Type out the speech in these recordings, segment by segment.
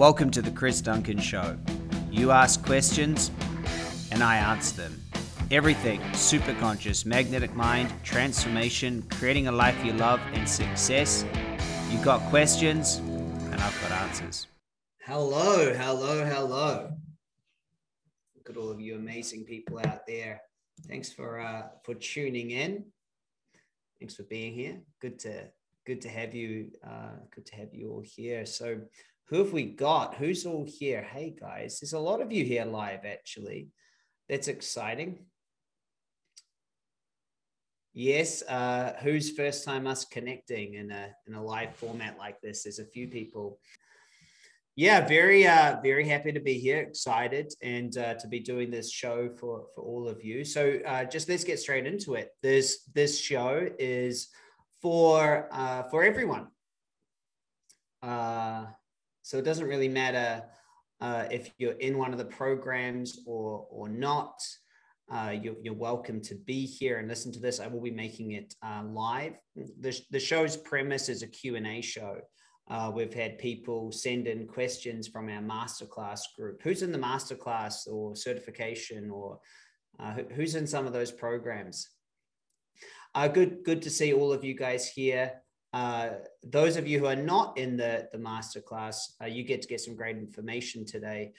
Welcome to the Chris Duncan Show. You ask questions, and I answer them. Everything super conscious, magnetic mind, transformation, creating a life you love, and success. You've got questions, and I've got answers. Hello, hello, hello. Look at all of you amazing people out there. Thanks for uh, for tuning in. Thanks for being here. Good to good to have you. Uh, good to have you all here. So who have we got? Who's all here? Hey guys, there's a lot of you here live actually. That's exciting. Yes, uh, who's first time us connecting in a in a live format like this? There's a few people. Yeah, very uh, very happy to be here, excited, and uh, to be doing this show for for all of you. So uh, just let's get straight into it. This this show is for uh, for everyone. Uh, so it doesn't really matter uh, if you're in one of the programs or or not. Uh, you're, you're, welcome to be here and listen to this. I will be making it uh, live. The, the show's premise is a Q&A show. Uh, we've had people send in questions from our masterclass group. Who's in the masterclass or certification or uh, who's in some of those programs? Uh, good, good to see all of you guys here. Uh, those of you who are not in the, the masterclass, uh, you get to get some great information today.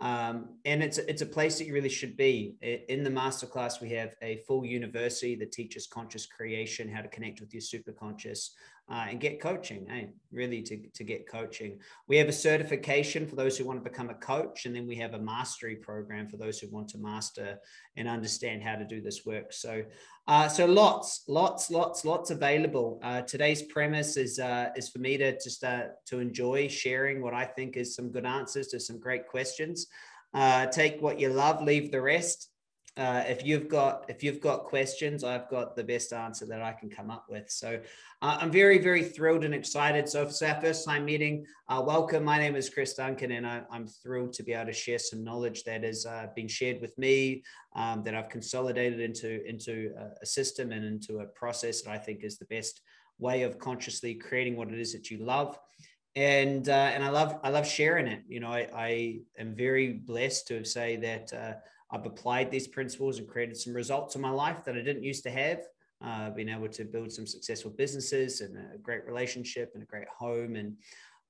Um, and it's, it's a place that you really should be. In the masterclass, we have a full university that teaches conscious creation, how to connect with your superconscious uh, and get coaching, hey, really to, to get coaching. We have a certification for those who want to become a coach, and then we have a mastery program for those who want to master and understand how to do this work. So, uh, so lots, lots, lots, lots available. Uh, today's premise is uh, is for me to just uh, to enjoy sharing what I think is some good answers to some great questions. Uh, take what you love, leave the rest uh, if you've got if you've got questions, I've got the best answer that I can come up with. So uh, I'm very very thrilled and excited. So if it's our first time meeting, uh, welcome. My name is Chris Duncan, and I, am thrilled to be able to share some knowledge that has uh, been shared with me, um, that I've consolidated into into a, system and into a process that I think is the best way of consciously creating what it is that you love and uh, and I love I love sharing it. You know, I, I am very blessed to say that uh, I've applied these principles and created some results in my life that I didn't used to have. Uh, been able to build some successful businesses and a great relationship and a great home and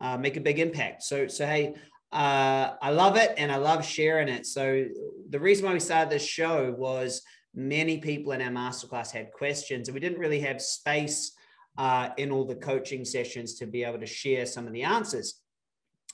uh, make a big impact. So, so hey, uh, I love it and I love sharing it. So the reason why we started this show was many people in our masterclass had questions and we didn't really have space uh, in all the coaching sessions to be able to share some of the answers.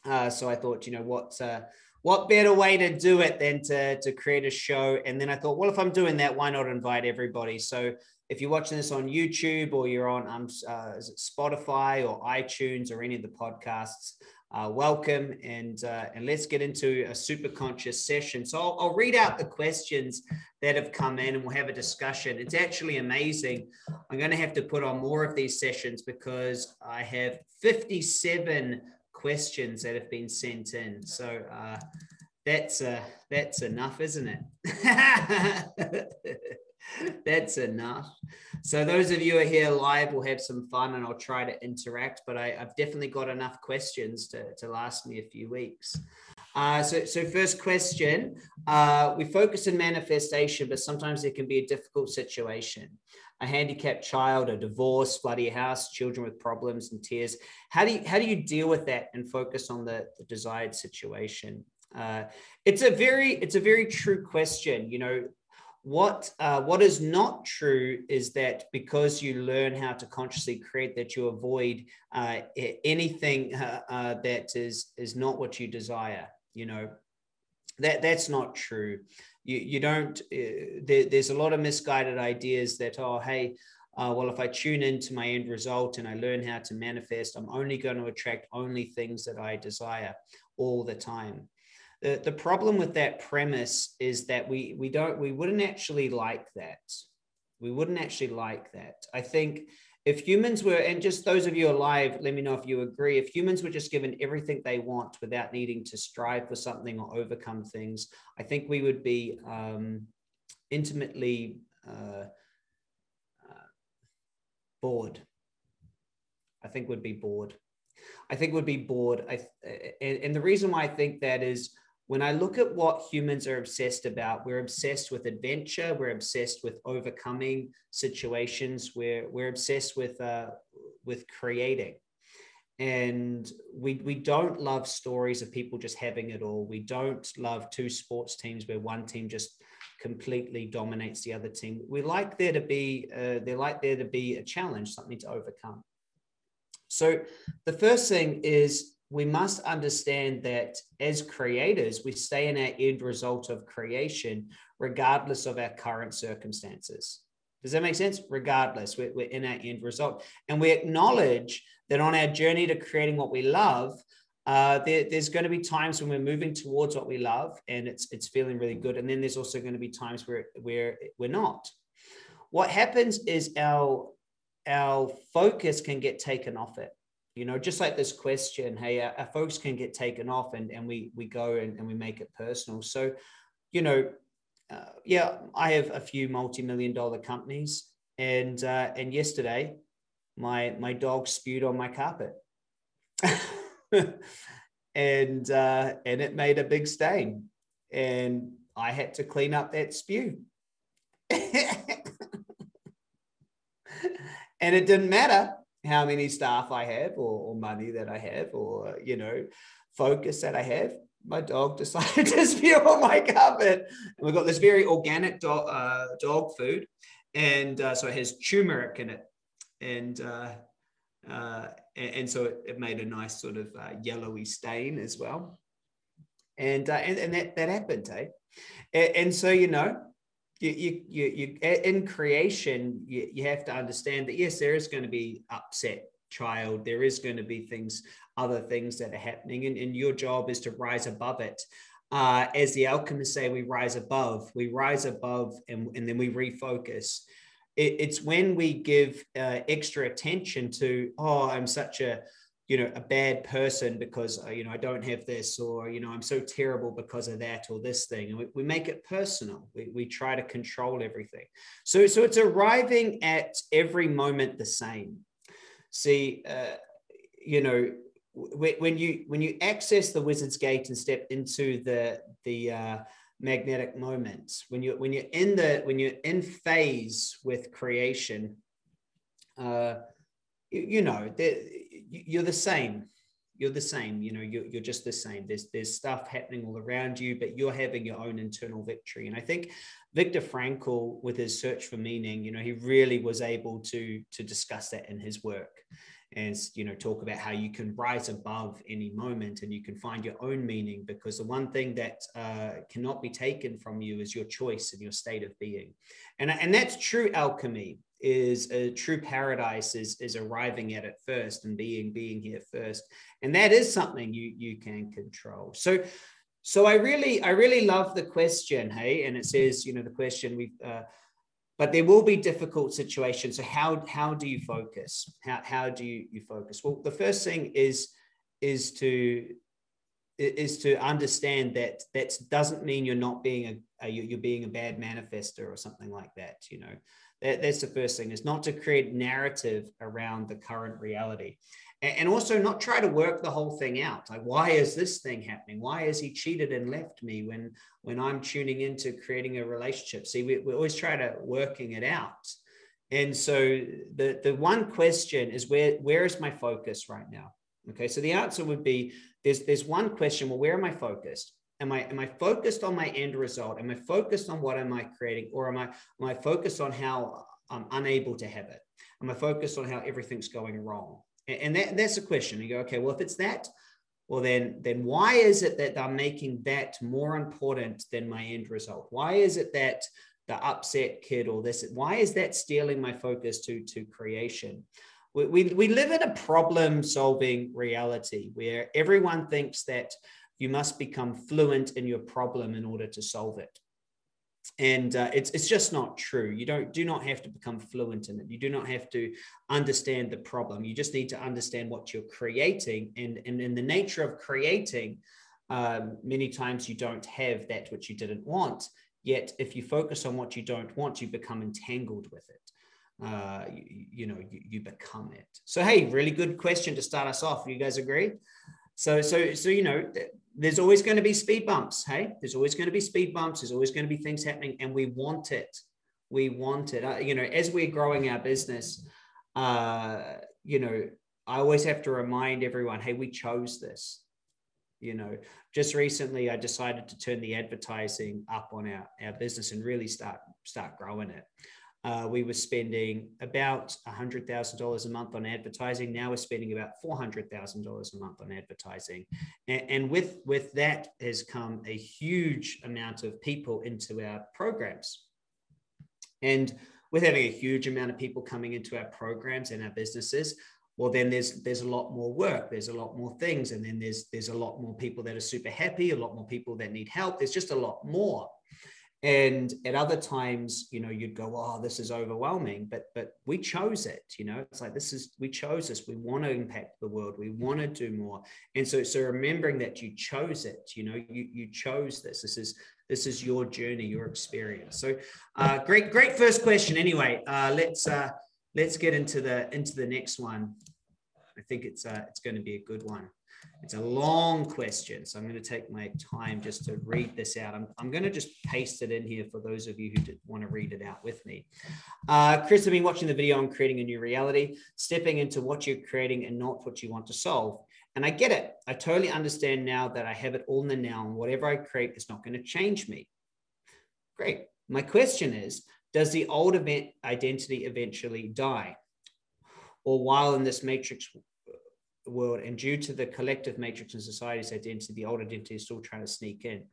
Uh, so I thought, you know, what uh, what better way to do it than to, to create a show? And then I thought, well, if I'm doing that, why not invite everybody? So if you're watching this on YouTube or you're on um, uh, Spotify or iTunes or any of the podcasts, uh, welcome and uh, and let's get into a super conscious session. So I'll, I'll, read out the questions that have come in and we'll have a discussion. It's actually amazing. I'm going to have to put on more of these sessions because I have 57 questions that have been sent in. So uh, that's uh, that's enough, isn't it? that's enough. So those of you who are here live will have some fun, and I'll try to interact. But I, have definitely got enough questions to, to last me a few weeks. Uh, so, so first question: uh, We focus on manifestation, but sometimes it can be a difficult situation a handicapped child, a divorce, bloody house, children with problems and tears. How do you how do you deal with that and focus on the, the desired situation? Uh, it's a very it's a very true question. You know, what uh, what is not true is that because you learn how to consciously create that you avoid uh, anything uh, uh, that is is not what you desire. You know, that that's not true you you don't uh, there, there's a lot of misguided ideas that oh hey uh, well if i tune into my end result and i learn how to manifest i'm only going to attract only things that i desire all the time. The, the problem with that premise is that we we don't we wouldn't actually like that. We wouldn't actually like that. I think if humans were, and just those of you alive, let me know if you agree, if humans were just given everything they want without needing to strive for something or overcome things, I think we would be um, intimately uh, uh, bored. I think we'd be bored. I think would be bored. I, and, and the reason why I think that is when I look at what humans are obsessed about, we're obsessed with adventure, we're obsessed with overcoming situations, we're, we're obsessed with, uh, with creating. And we, we don't love stories of people just having it all. We don't love two sports teams where one team just completely dominates the other team. We like there to be, uh, they like there to be a challenge, something to overcome. So the first thing is we must understand that as creators, we stay in our end result of creation, regardless of our current circumstances. Does that make sense? Regardless, we're, we're in our end result. And we acknowledge that on our journey to creating what we love, uh, there, there's going to be times when we're moving towards what we love and it's, it's feeling really good. And then there's also going to be times where, where we're not. What happens is our, our focus can get taken off it you know just like this question hey our, our, folks can get taken off and, and we we go and, and we make it personal. So you know uh, yeah i have a few multi-million dollar companies and uh, and yesterday my my dog spewed on my carpet. And uh, and it made a big stain and i had to clean up that spew. And it didn't matter how many staff I have or, or money that I have or, you know, focus that I have. My dog decided to spew on my carpet. And we've got this very organic dog, uh, dog food. And uh, so it has turmeric in it. And, uh, uh and, and, so it, it, made a nice sort of uh, yellowy stain as well. And, uh, and, and that, that happened, eh? And, and so, you know, you, you, you, in creation, you, you have to understand that yes, there is going to be upset child. There is going to be things, other things that are happening, and, and your job is to rise above it. Uh, as the alchemists say, we rise above. We rise above, and, and then we refocus. It, it's when we give uh, extra attention to, oh, I'm such a you know a bad person because uh, you know i don't have this or you know i'm so terrible because of that or this thing. And we, we make it personal. We, we try to control everything. So so it's arriving at every moment the same. See uh, you know when you when you access the wizard's gate and step into the the uh, magnetic moments when you when you're in the when you're in phase with creation uh you, you know you're the same. You're the same you know you're, you're just the same. There's there's stuff happening all around you but you're having your own internal victory. And i think viktor frankl with his search for meaning you know he really was able to to discuss that in his work and you know talk about how you can rise above any moment and you can find your own meaning because the one thing that uh, cannot be taken from you is your choice and your state of being. And, and that's true alchemy is a true paradise is is arriving at it first and being being here first. And that is something you you can control. So so i really i really love the question hey? And it says you know the question we uh, but there will be difficult situations. So how how do you focus? How, how do you, you focus? Well the first thing is is to is to understand that that doesn't mean you're not being a, a you're being a bad manifester or something like that you know that's the first thing is not to create narrative around the current reality. And, also not try to work the whole thing out. Like, why is this thing happening? Why has he cheated and left me when, when I'm tuning into creating a relationship? See, we, we always try to working it out. And so the, the one question is where, where is my focus right now? Okay, so the answer would be there's there's one question. Well, where am I focused? Am I am I focused on my end result? Am I focused on what am I creating, or am I am I focused on how I'm unable to have it? Am I focused on how everything's going wrong? And, and that, that's a question. You go, okay, well, if it's that, well then then why is it that I'm making that more important than my end result? Why is it that the upset kid or this why is that stealing my focus to to creation? We, we, we live in a problem solving reality where everyone thinks that you must become fluent in your problem in order to solve it. And uh, it's, it's just not true. You don't do not have to become fluent in it. You do not have to understand the problem. You just need to understand what you're creating and, and in the nature of creating um, many times you don't have that which you didn't want. Yet if you focus on what you don't want you become entangled with it. Uh, you, you know you, you become it. So hey really good question to start us off. You guys agree? So so so you know there's always going to be speed bumps hey? There's always going to be speed bumps there's always going to be things happening and we want it. We want it. Uh, you know as we're growing our business uh you know i always have to remind everyone hey we chose this. You know just recently i decided to turn the advertising up on our, our business and really start start growing it uh, we were spending about $100,000 a month on advertising. Now we're spending about $400,000 a month on advertising. And, and, with, with that has come a huge amount of people into our programs. And with having a huge amount of people coming into our programs and our businesses, well, then there's there's a lot more work, there's a lot more things, and then there's there's a lot more people that are super happy, a lot more people that need help. There's just a lot more and at other times you know you'd go oh this is overwhelming but but we chose it you know? It's like this is we chose this. We want to impact the world. We want to do more. And so so remembering that you chose it you know you you chose this. This is this is your journey your experience. So uh great great first question anyway. Uh let's uh let's get into the into the next one i think it's uh it's going to be a good one it's a long question, so I'm going to take my time just to read this out. I'm, I'm going to just paste it in here for those of you who want to read it out with me. Uh, Chris, I've been watching the video on creating a new reality, stepping into what you're creating and not what you want to solve. And I get it. I totally understand now that I have it all in the now, and whatever I create is not going to change me. Great. My question is Does the old event identity eventually die? Or while in this matrix world and due to the collective matrix in society's identity, the old identity is still trying to sneak in?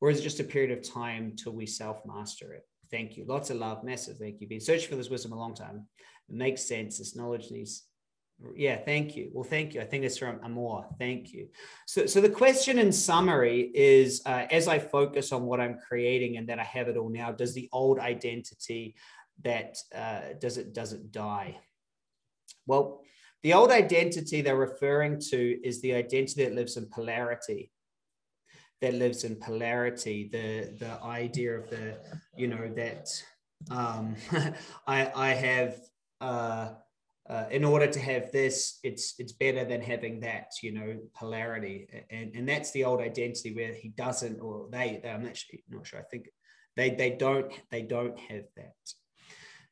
Or is it just a period of time till we self-master it? Thank you. Lots of love. Massive thank you. Been searching for this wisdom a long time. It makes sense. This knowledge needs yeah thank you well thank you i think it's from amor thank you so so the question in summary is uh, as i focus on what i'm creating and that i have it all now does the old identity that uh, does it does it die well the old identity they're referring to is the identity that lives in polarity, that lives in polarity, the, the idea of the, you know, that um, I, I have, uh, uh, in order to have this, it's it's better than having that, you know, polarity, and and that's the old identity where he doesn't, or they, they I'm actually not sure. I think they they don't they don't have that.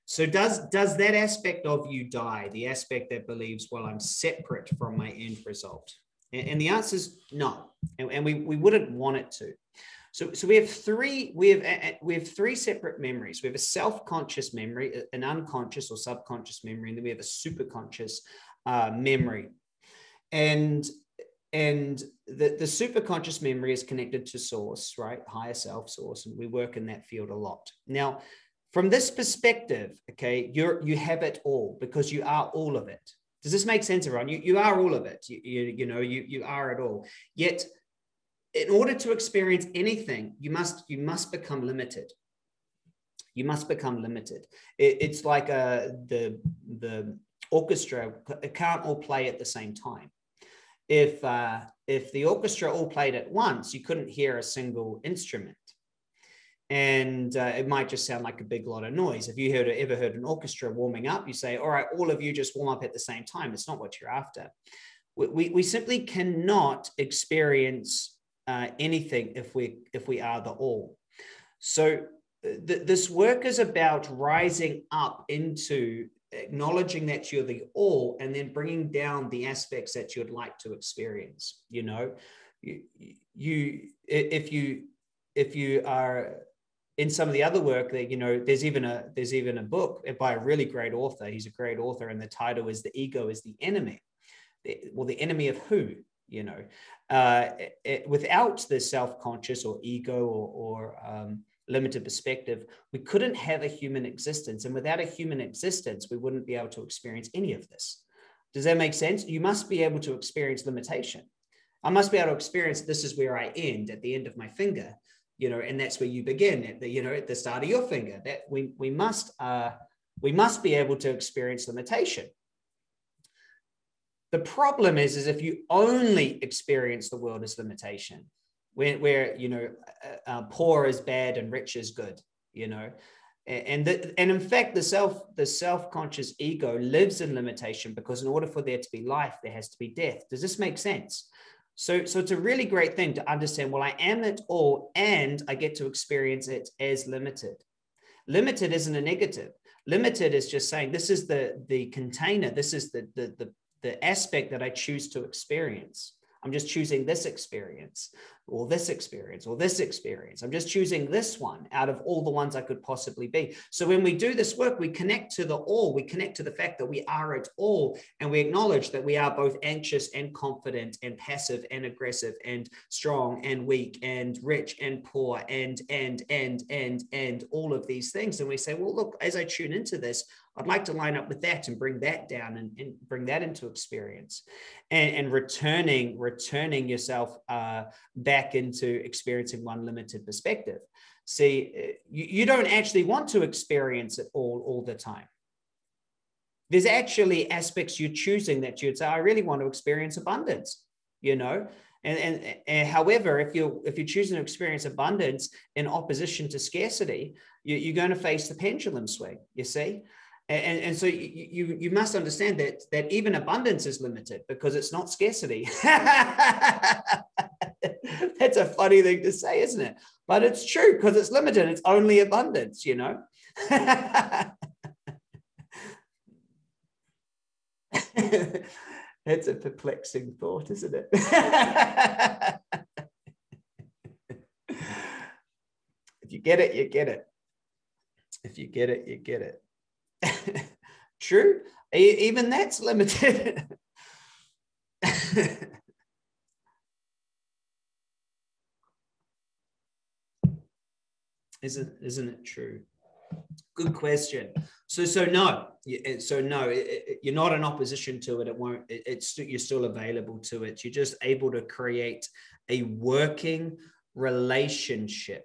So does does that aspect of you die? The aspect that believes, well, I'm separate from my end result, and, and the answer is no, and, and, we we wouldn't want it to. So so we have three we have we have three separate memories. We have a self conscious memory, an unconscious or subconscious memory, and then we have a superconscious uh, memory, and and the, the superconscious memory is connected to source right higher self source and we work in that field a lot now from this perspective, okay, you're you have it all because you are all of it. Does this make sense, everyone? You, you are all of it. You, you, you know, you, you are it all. Yet, in order to experience anything, you must you must become limited. You must become limited. It, it's like a, uh, the the orchestra it can't all play at the same time. If uh, if the orchestra all played at once, you couldn't hear a single instrument and uh, it might just sound like a big lot of noise. If you heard ever heard an orchestra warming up, you say, "All right, all of you just warm up at the same time." It's not what you're after. We, we, we simply cannot experience uh, anything if we if we are the all. So uh, th- this work is about rising up into acknowledging that you're the all, and then bringing down the aspects that you'd like to experience. You know, you, you if you if you are in some of the other work that you know there's even a there's even a book by a really great author. He's a great author and the title is the ego is the enemy. Well the enemy of who you know. Uh, it, without the self-conscious or ego or, or um, limited perspective we couldn't have a human existence. And without a human existence we wouldn't be able to experience any of this. Does that make sense? You must be able to experience limitation. I must be able to experience this is where i end at the end of my finger you know, and that's where you begin at the, you know, at the start of your finger. That we we must uh, we must be able to experience limitation. The problem is, is if you only experience the world as limitation, where, where you know, uh, uh, poor is bad and rich is good, you know, and the, and in fact the self the self-conscious ego lives in limitation because in order for there to be life there has to be death does this make sense so so it's a really great thing to understand well i am it all and i get to experience it as limited. Limited isn't a negative. Limited is just saying this is the the container. This is the the the, the aspect that i choose to experience I'm just choosing this experience or this experience or this experience. I'm just choosing this one out of all the ones I could possibly be. So when we do this work, we connect to the all, we connect to the fact that we are it all, and we acknowledge that we are both anxious and confident and passive and aggressive and strong and weak and rich and poor and, and, and, and, and all of these things. And we say, well, look, as I tune into this, I'd like to line up with that and bring that down and, and bring that into experience and, and returning, returning yourself uh, back into experiencing one limited perspective. See, you, you don't actually want to experience it all, all the time. There's actually aspects you're choosing that you'd say, I really want to experience abundance, you know? And, and, and, however, if you're if you're choosing to experience abundance in opposition to scarcity, you, you're going to face the pendulum swing. You see, and, and so you, you, must understand that that even abundance is limited because it's not scarcity. That's a funny thing to say, isn't it? But it's true because it's limited. It's only abundance, you know. it's a perplexing thought, isn't it? if you get it, you get it. If you get it, you get it. True. Even that's limited. isn't isn't it true? Good question. So so no. Eh, so no. Eh, eh, you're not in opposition to it. It won't. it's you're still available to it. You're just able to create a working relationship.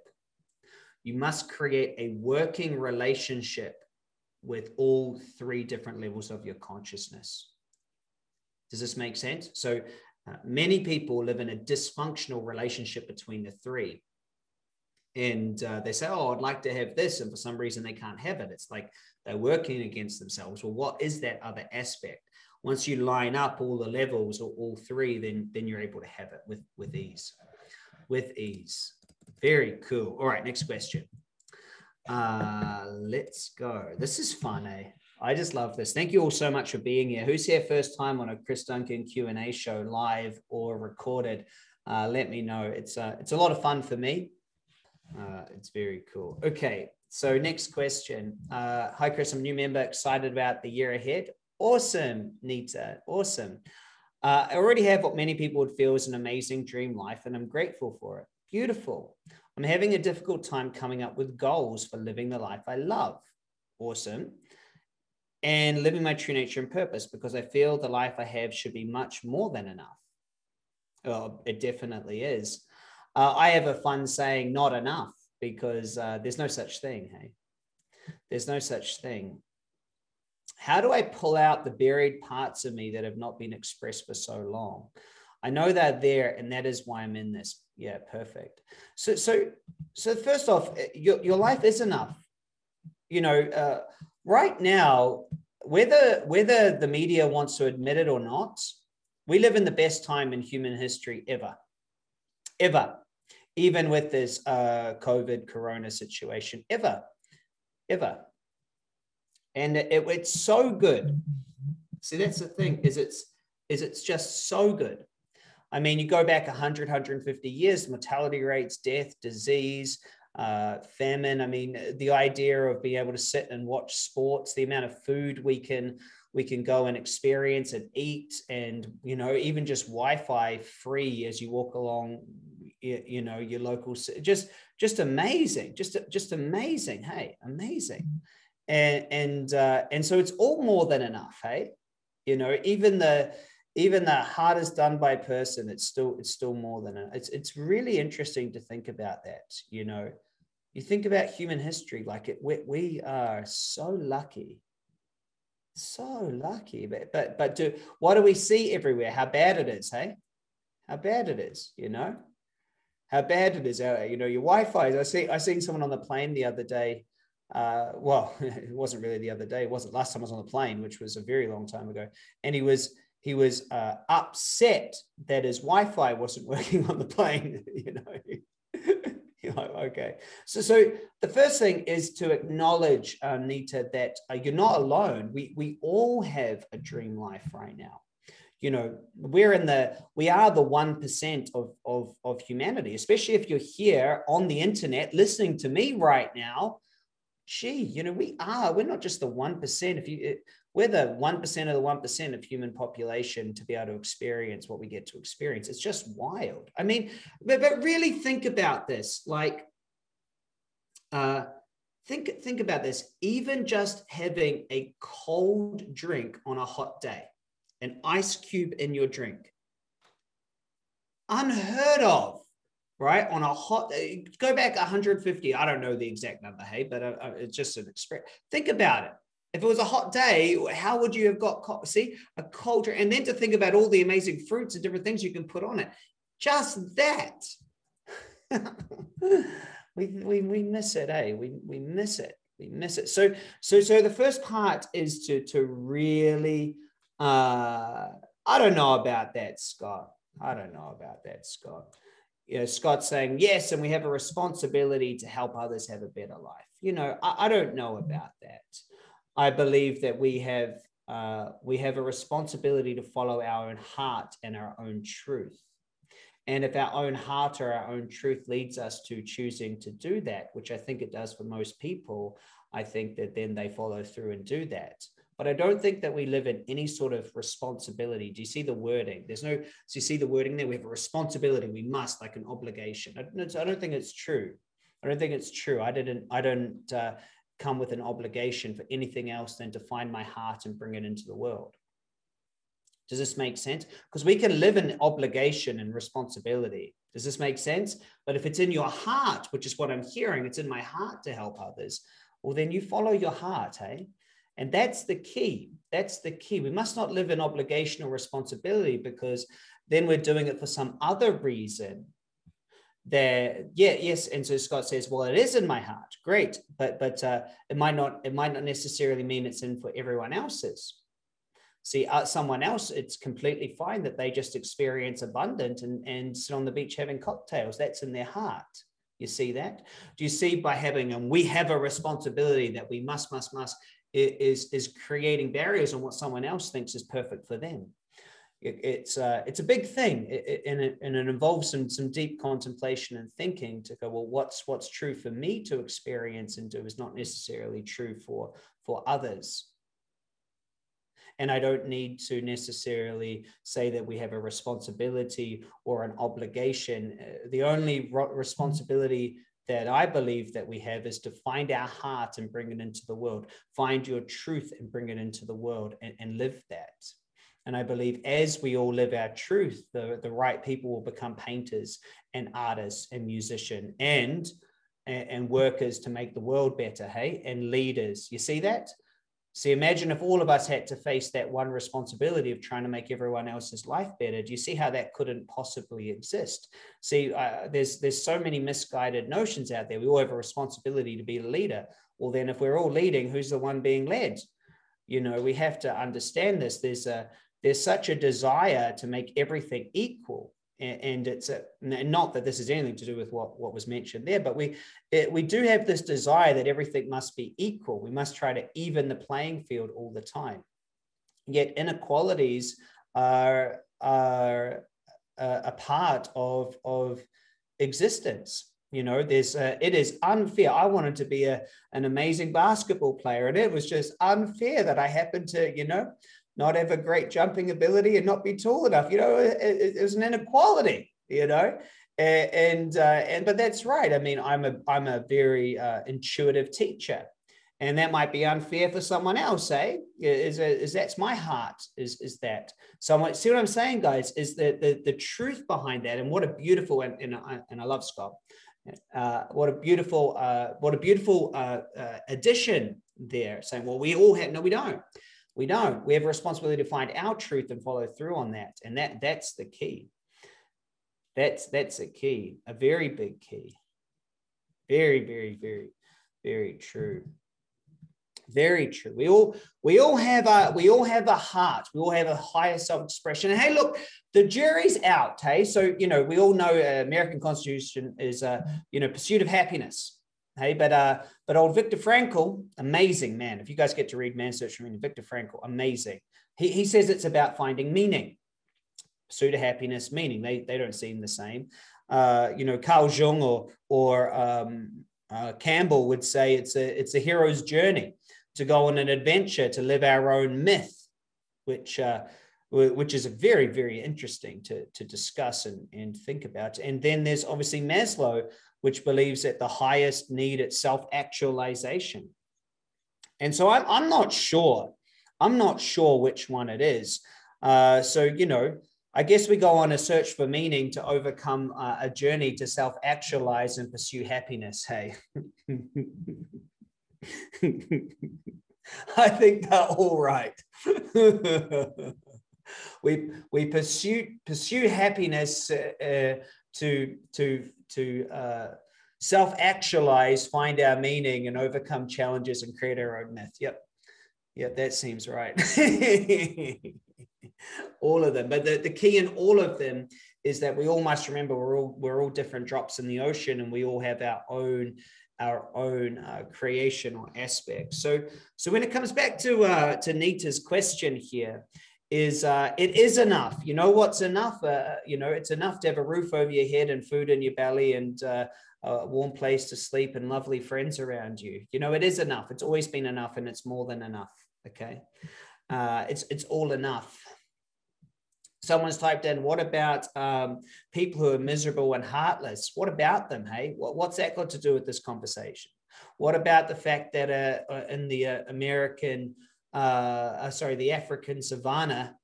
You must create a working relationship with all three different levels of your consciousness. Does this make sense? So uh, many people live in a dysfunctional relationship between the three. And uh, they say, Oh, I'd like to have this. And for some reason, they can't have it. It's like they're working against themselves. Well, what is that other aspect? Once you line up all the levels or all three, then, then you're able to have it with, with ease. With ease. Very cool. All right, next question. Uh, let's go. This is fun, eh? I just love this. Thank you all so much for being here. Who's here first time on a Chris Duncan Q and A show, live or recorded? Uh, let me know. It's uh, it's a lot of fun for me. Uh, it's very cool. Okay, so next question. Uh, hi, Chris. I'm a new member. Excited about the year ahead. Awesome, Nita. Awesome. Uh, I already have what many people would feel is an amazing dream life, and I'm grateful for it. Beautiful. I'm having a difficult time coming up with goals for living the life I love. Awesome. And living my true nature and purpose because I feel the life I have should be much more than enough. Oh, it definitely is. Uh, I have a fun saying, not enough, because uh, there's no such thing. Hey, there's no such thing. How do I pull out the buried parts of me that have not been expressed for so long? I know they're there, and that is why I'm in this. Yeah, perfect. So, so, so first off, eh, your your life is enough. You know, uh, right now, whether whether the media wants to admit it or not, we live in the best time in human history ever, ever. Even with this uh, COVID Corona situation, ever, ever. And it, it's so good. See, that's the thing. Is it's is it's just so good I mean, you go back 100, 150 years, mortality rates, death, disease, uh, famine. I mean, the idea of being able to sit and watch sports, the amount of food we can we can go and experience and eat, and you know, even just Wi-Fi free as you walk along, you, know, your local. Just just amazing, just just amazing. Hey, amazing, and and uh, and so it's all more than enough. Hey, you know, even the even the hardest done by person, it's still it's still more than it's it's really interesting to think about that. You know, you think about human history, like it we, we are so lucky, so lucky. But but but do what do we see everywhere? How bad it is, hey? How bad it is, you know? How bad it is. Uh, you know, your Wi-Fi. I see I seen someone on the plane the other day uh, well, it wasn't really the other day. It wasn't last time I was on the plane, which was a very long time ago. And he was he was uh, upset that his Wi-Fi wasn't working on the plane. you know, you're like, okay. So, so the first thing is to acknowledge, uh, Nita, that uh, you're not alone. We we all have a dream life right now you know we're in the we are the 1% of, of of humanity especially if you're here on the internet listening to me right now gee you know we are we're not just the 1% if you we're the 1% of the 1% of human population to be able to experience what we get to experience it's just wild i mean but, but really think about this like uh think think about this even just having a cold drink on a hot day an ice cube in your drink. Unheard of, right? On a hot, uh, go back 150. I don't know the exact number, hey, but uh, uh, it's just an express. Think about it. If it was a hot day, how would you have got, see, a culture? And then to think about all the amazing fruits and different things you can put on it. Just that. we, we, we miss it, eh? We, we miss it. We miss it. So, so, so the first part is to, to really uh, I don't know about that, Scott. I don't know about that, Scott. You know, Scott's saying yes, and we have a responsibility to help others have a better life. You know, I, I don't know about that. I believe that we have uh, we have a responsibility to follow our own heart and our own truth. And if our own heart or our own truth leads us to choosing to do that, which I think it does for most people, I think that then they follow through and do that but I don't think that we live in any sort of responsibility. Do you see the wording? There's no, so you see the wording there? We have a responsibility. We must, like an obligation. I, I don't think it's true. I don't think it's true. I didn't, I don't uh, come with an obligation for anything else than to find my heart and bring it into the world. Does this make sense? Because we can live in obligation and responsibility. Does this make sense? But if it's in your heart, which is what I'm hearing, it's in my heart to help others, well, then you follow your heart, hey? And that's the key. That's the key. We must not live in obligation or responsibility because then we're doing it for some other reason. There, yeah, yes. And so Scott says, "Well, it is in my heart. Great, but but uh, it might not. It might not necessarily mean it's in for everyone else's. See, uh, someone else, it's completely fine that they just experience abundant and and sit on the beach having cocktails. That's in their heart. You see that? Do you see by having and we have a responsibility that we must, must, must is is creating barriers on what someone else thinks is perfect for them. It, it's uh, it's a big thing, it, and it, and it involves some some deep contemplation and thinking to go well, what's what's true for me to experience and do is not necessarily true for for others. And I don't need to necessarily say that we have a responsibility or an obligation. Uh, the only responsibility that I believe that we have is to find our heart and bring it into the world, find your truth and bring it into the world and, and live that. And I believe as we all live our truth, the, the right people will become painters and artists and musicians and, and, and workers to make the world better, hey, and leaders. You see that? See, imagine if all of us had to face that one responsibility of trying to make everyone else's life better. Do you see how that couldn't possibly exist? See, uh, there's there's so many misguided notions out there. We all have a responsibility to be a leader. Well, then, if we're all leading, who's the one being led? You know, we have to understand this. There's a there's such a desire to make everything equal and it's a, not that this is anything to do with what, what was mentioned there, but we it, we do have this desire that everything must be equal. We must try to even the playing field all the time. Yet inequalities are are a, part of of existence. You know, there's a, it is unfair. I wanted to be a, an amazing basketball player, and it was just unfair that I happened to, you know, not have a great jumping ability and not be tall enough. You know, it, it, was an inequality. You know, and and, uh, and but that's right. I mean, I'm a I'm a very uh, intuitive teacher, and that might be unfair for someone else. Eh? Is is that's my heart? Is is that someone? See what I'm saying, guys? Is that the the truth behind that? And what a beautiful and and, and I love Scott. Uh, what a beautiful uh, what a beautiful uh, uh, addition there. Saying, well, we all have no, we don't we don't. We have a responsibility to find our truth and follow through on that. And that that's the key. That's that's a key, a very big key. Very, very, very, very true. Very true. We all we all have a we all have a heart. We all have a higher self-expression. And hey, look, the jury's out. Hey, so you know we all know uh, American Constitution is uh, you know pursuit of happiness. Hey, but uh, but old Viktor Frankl, amazing man. If you guys get to read Man's Search for Meaning, Viktor Frankl, amazing. He he says it's about finding meaning, of happiness, meaning. They they don't seem the same. Uh, you know, Carl Jung or or um, uh, Campbell would say it's a it's a hero's journey to go on an adventure to live our own myth, which uh, which is very very interesting to to discuss and and think about. And then there's obviously Maslow, which believes that the highest need is self actualization. And so I'm I'm not sure. I'm not sure which one it is. Uh, so you know, I guess we go on a search for meaning to overcome uh, a journey to self actualize and pursue happiness. Hey. I think they're all right. we we pursue pursue happiness uh, uh, to to to uh, self actualize, find our meaning, and overcome challenges and create our own myth. Yep, yep, that seems right. all of them. But the, the key in all of them is that we all must remember we're all we're all different drops in the ocean and we all have our own our own uh, creation or aspect. So so when it comes back to uh, to Nita's question here, is uh, it is enough. You know what's enough? Uh, you know it's enough to have a roof over your head and food in your belly and uh, a warm place to sleep and lovely friends around you. You know it is enough. It's always been enough, and it's more than enough. Okay, uh, it's it's all enough someone's typed in what about um, people who are miserable and heartless what about them hey what, what's that got to do with this conversation what about the fact that uh, uh in the uh, american uh, uh, sorry the african savannah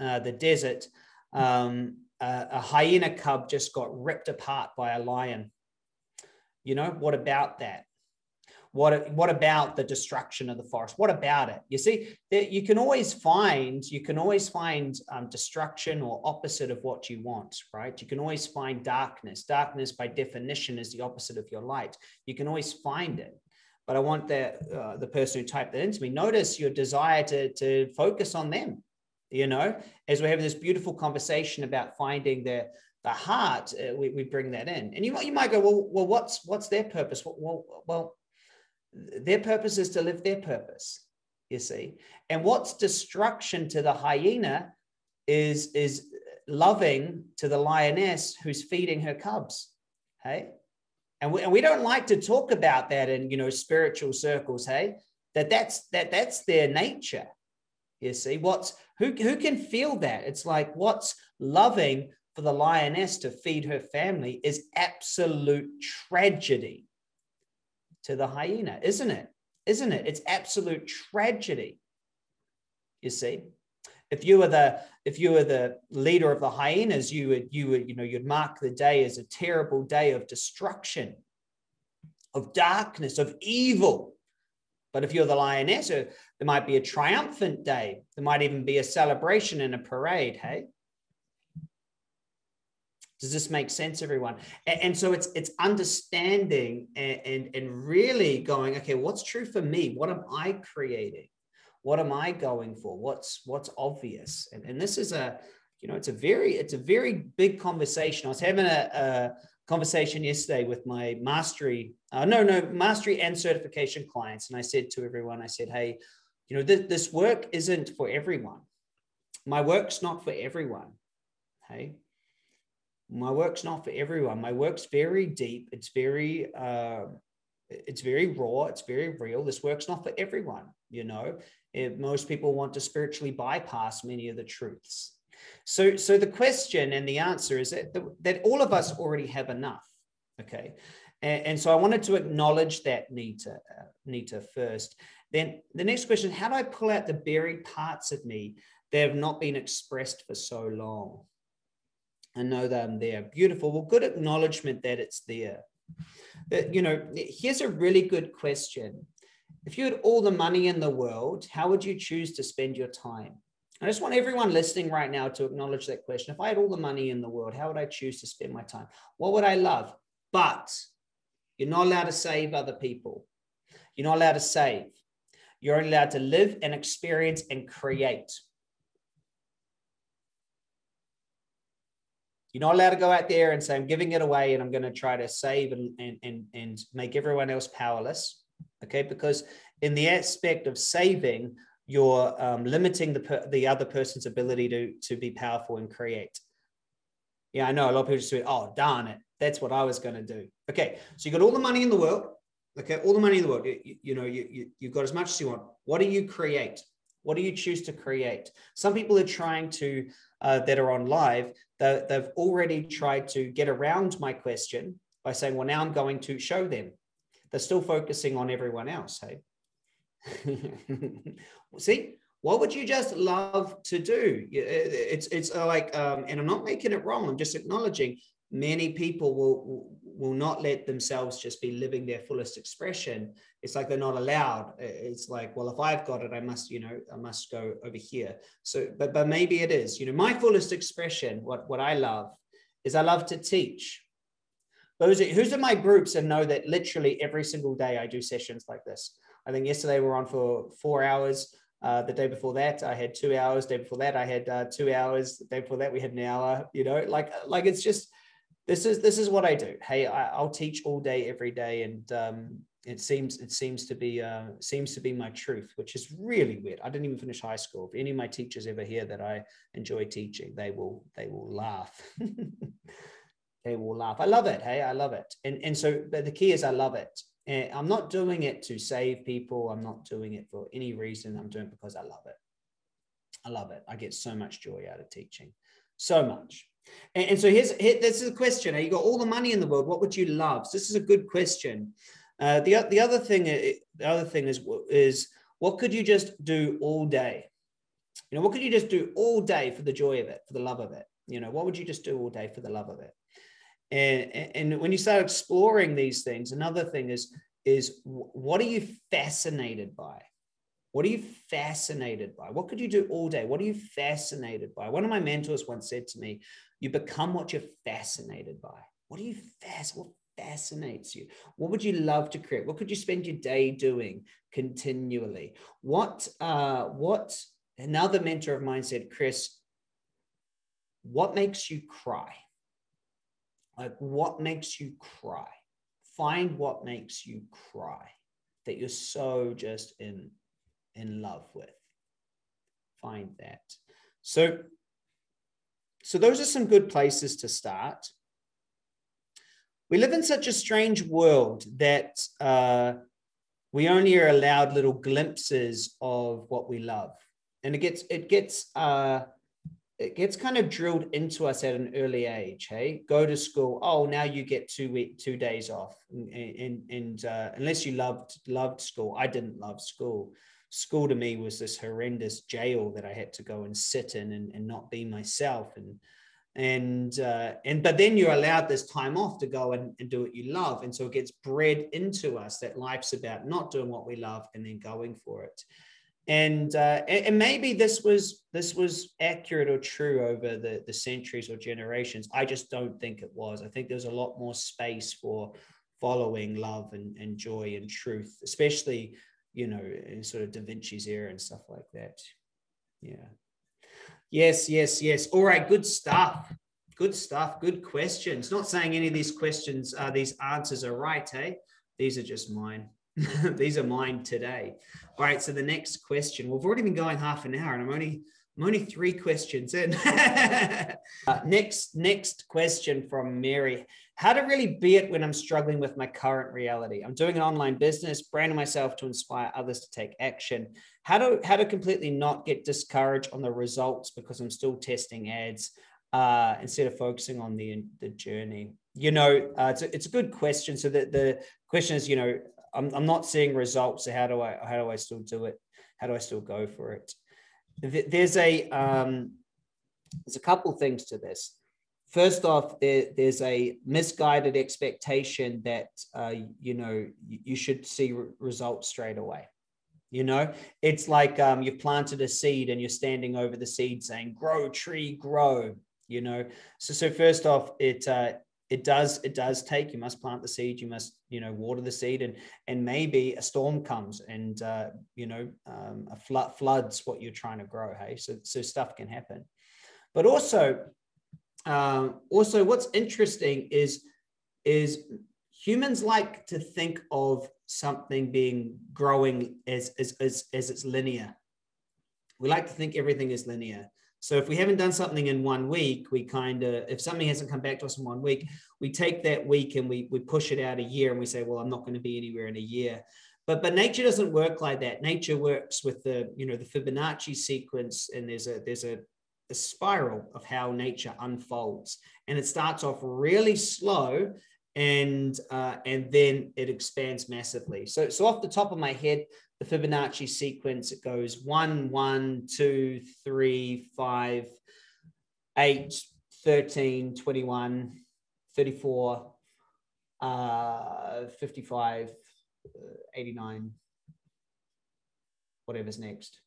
uh, the desert um, a hyena cub just got ripped apart by a lion you know what about that what, what about the destruction of the forest? What about it? You see, you can always find you can always find um, destruction or opposite of what you want, right? You can always find darkness. Darkness, by definition, is the opposite of your light. You can always find it. But I want the uh, the person who typed that into me notice your desire to to focus on them. You know, as we're having this beautiful conversation about finding the the heart, uh, we, we bring that in. And you might you might go, well, well, what's what's their purpose? Well, well, their purpose is to live their purpose, you see. And what's destruction to the hyena is, is loving to the lioness who's feeding her cubs. Hey? And we, and we don't like to talk about that in you know spiritual circles, hey? That that's that that's their nature. You see, what's who who can feel that? It's like what's loving for the lioness to feed her family is absolute tragedy to the hyena, isn't it? Isn't it? It's absolute tragedy. You see, if you were the if you were the leader of the hyenas, you would you would you know you'd mark the day as a terrible day of destruction, of darkness, of evil. But if you're the lioness, uh, there might be a triumphant day. There might even be a celebration and a parade. Hey, does this make sense, everyone? And, and so it's it's understanding and, and, and really going, okay, what's true for me? What am I creating? What am I going for? What's what's obvious? And, and this is a, you know, it's a very it's a very big conversation. I was having a, a conversation yesterday with my mastery, uh, no, no, mastery and certification clients, and I said to everyone, I said, hey, you know, th- this work isn't for everyone. My work's not for everyone. Hey, my work's not for everyone. My work's very deep. It's very, uh, it's very raw. It's very real. This work's not for everyone. You know, if most people want to spiritually bypass many of the truths. So, so the question and the answer is that, that all of us already have enough. Okay. And, and so I wanted to acknowledge that Nita, uh, Nita first. Then the next question, how do I pull out the buried parts of me that have not been expressed for so long? I know that I'm there. Beautiful. Well, good acknowledgement that it's there. But, you know, here's a really good question. If you had all the money in the world, how would you choose to spend your time? I just want everyone listening right now to acknowledge that question. If I had all the money in the world, how would I choose to spend my time? What would I love? But you're not allowed to save other people. You're not allowed to save. You're only allowed to live and experience and create. You're not allowed to go out there and say, I'm giving it away and I'm going to try to save and, and, and, and make everyone else powerless. Okay. Because in the aspect of saving, you're um, limiting the, the other person's ability to, to be powerful and create. Yeah, I know a lot of people just say, oh, darn it. That's what I was going to do. Okay. So you got all the money in the world. Okay. All the money in the world. You, you know, you, you, you've got as much as you want. What do you create? What do you choose to create? Some people are trying to, uh, that are on live, they've already tried to get around my question by saying, well, now I'm going to show them. They're still focusing on everyone else. Hey, see, what would you just love to do? It's it's uh, like, um, and I'm not making it wrong. I'm just acknowledging many people will will not let themselves just be living their fullest expression it's like they're not allowed it's like well if i've got it i must you know i must go over here so but but maybe it is you know my fullest expression what what i love is i love to teach those are, who's in my groups and know that literally every single day i do sessions like this i think yesterday we are on for four hours uh, the day before that, I had two hours. The day before that, I had uh, two hours. The day before that, we had an hour. You know, like like it's just this is this is what I do. Hey, I, will teach all day, every day, and um, it seems it seems to be uh, seems to be my truth, which is really weird. I didn't even finish high school. If any of my teachers ever hear that I enjoy teaching, they will they will laugh. they will laugh. I love it. Hey, I love it. And and so, but the key is I love it. And I'm not doing it to save people. I'm not doing it for any reason. I'm doing it because I love it. I love it. I get so much joy out of teaching, so much. And, and so here's here, this is a question. You got all the money in the world. What would you love? So this is a good question. Uh, the the other thing uh, the other thing is is what could you just do all day? You know, what could you just do all day for the joy of it, for the love of it? You know, what would you just do all day for the love of it? And and when you start exploring these things, another thing is is what are you fascinated by? What are you fascinated by? What could you do all day? What are you fascinated by? One of my mentors once said to me, You become what you're fascinated by. What are you fast? What fascinates you? What would you love to create? What could you spend your day doing continually? What, uh, what, another mentor of mine said, Chris, what makes you cry? Like, what makes you cry? Find what makes you cry that you're so just in in love with. Find that. So, so those are some good places to start. We live in such a strange world that uh, we only are allowed little glimpses of what we love, and it gets it gets uh, it gets kind of drilled into us at an early age. Hey, go to school. Oh, now you get two week two days off, and, and, and uh, unless you loved loved school, I didn't love school school to me was this horrendous jail that I had to go and sit in and, and not be myself. And and uh, and but then you're allowed this time off to go and, and do what you love. And so it gets bred into us that life's about not doing what we love and then going for it. And, uh, and maybe this was this was accurate or true over the, the centuries or generations. I just don't think it was. I think there's a lot more space for following love and, and joy and truth, especially you know, in sort of Da Vinci's era and stuff like that. Yeah. Yes, yes, yes. All right, good stuff. Good stuff. Good questions. Not saying any of these questions, uh, these answers are right, hey? These are just mine. these are mine today. All right, so the next question. We've already been going half an hour and I'm only I'm only three questions in. uh, next, next question from Mary. How to really be it when I'm struggling with my current reality? I'm doing an online business, branding myself to inspire others to take action. How to how to completely not get discouraged on the results because I'm still testing ads uh, instead of focusing on the the journey. You know, uh, it's a, it's a good question. So the the question is, you know, I'm I'm not seeing results. So how do I how do I still do it? How do I still go for it? there's a um, there's a couple things to this. First off, there, there's a misguided expectation that uh, you know you, you should see re- results straight away. You know, it's like um, you've planted a seed and you're standing over the seed saying, "Grow, tree, grow." You know, so so first off, it uh, it does it does take you must plant the seed you must you know water the seed and and maybe a storm comes and uh, you know um, a flood floods what you're trying to grow hey? So so stuff can happen. But also um, also what's interesting is is humans like to think of something being growing as as as, as it's linear. We like to think everything is linear so if we haven't done something in one week, we kind of, if something hasn't come back to us in one week, we take that week and we, we push it out a year and we say, well, I'm not going to be anywhere in a year. But, but nature doesn't work like that. Nature works with the, you know, the Fibonacci sequence and there's a, there's a, a spiral of how nature unfolds. And it starts off really slow and uh, and then it expands massively. So, so off the top of my head, the Fibonacci sequence, it goes one, one, two, three, five, eight, 13, 21, 34, uh, 55, uh, 89, whatever's next,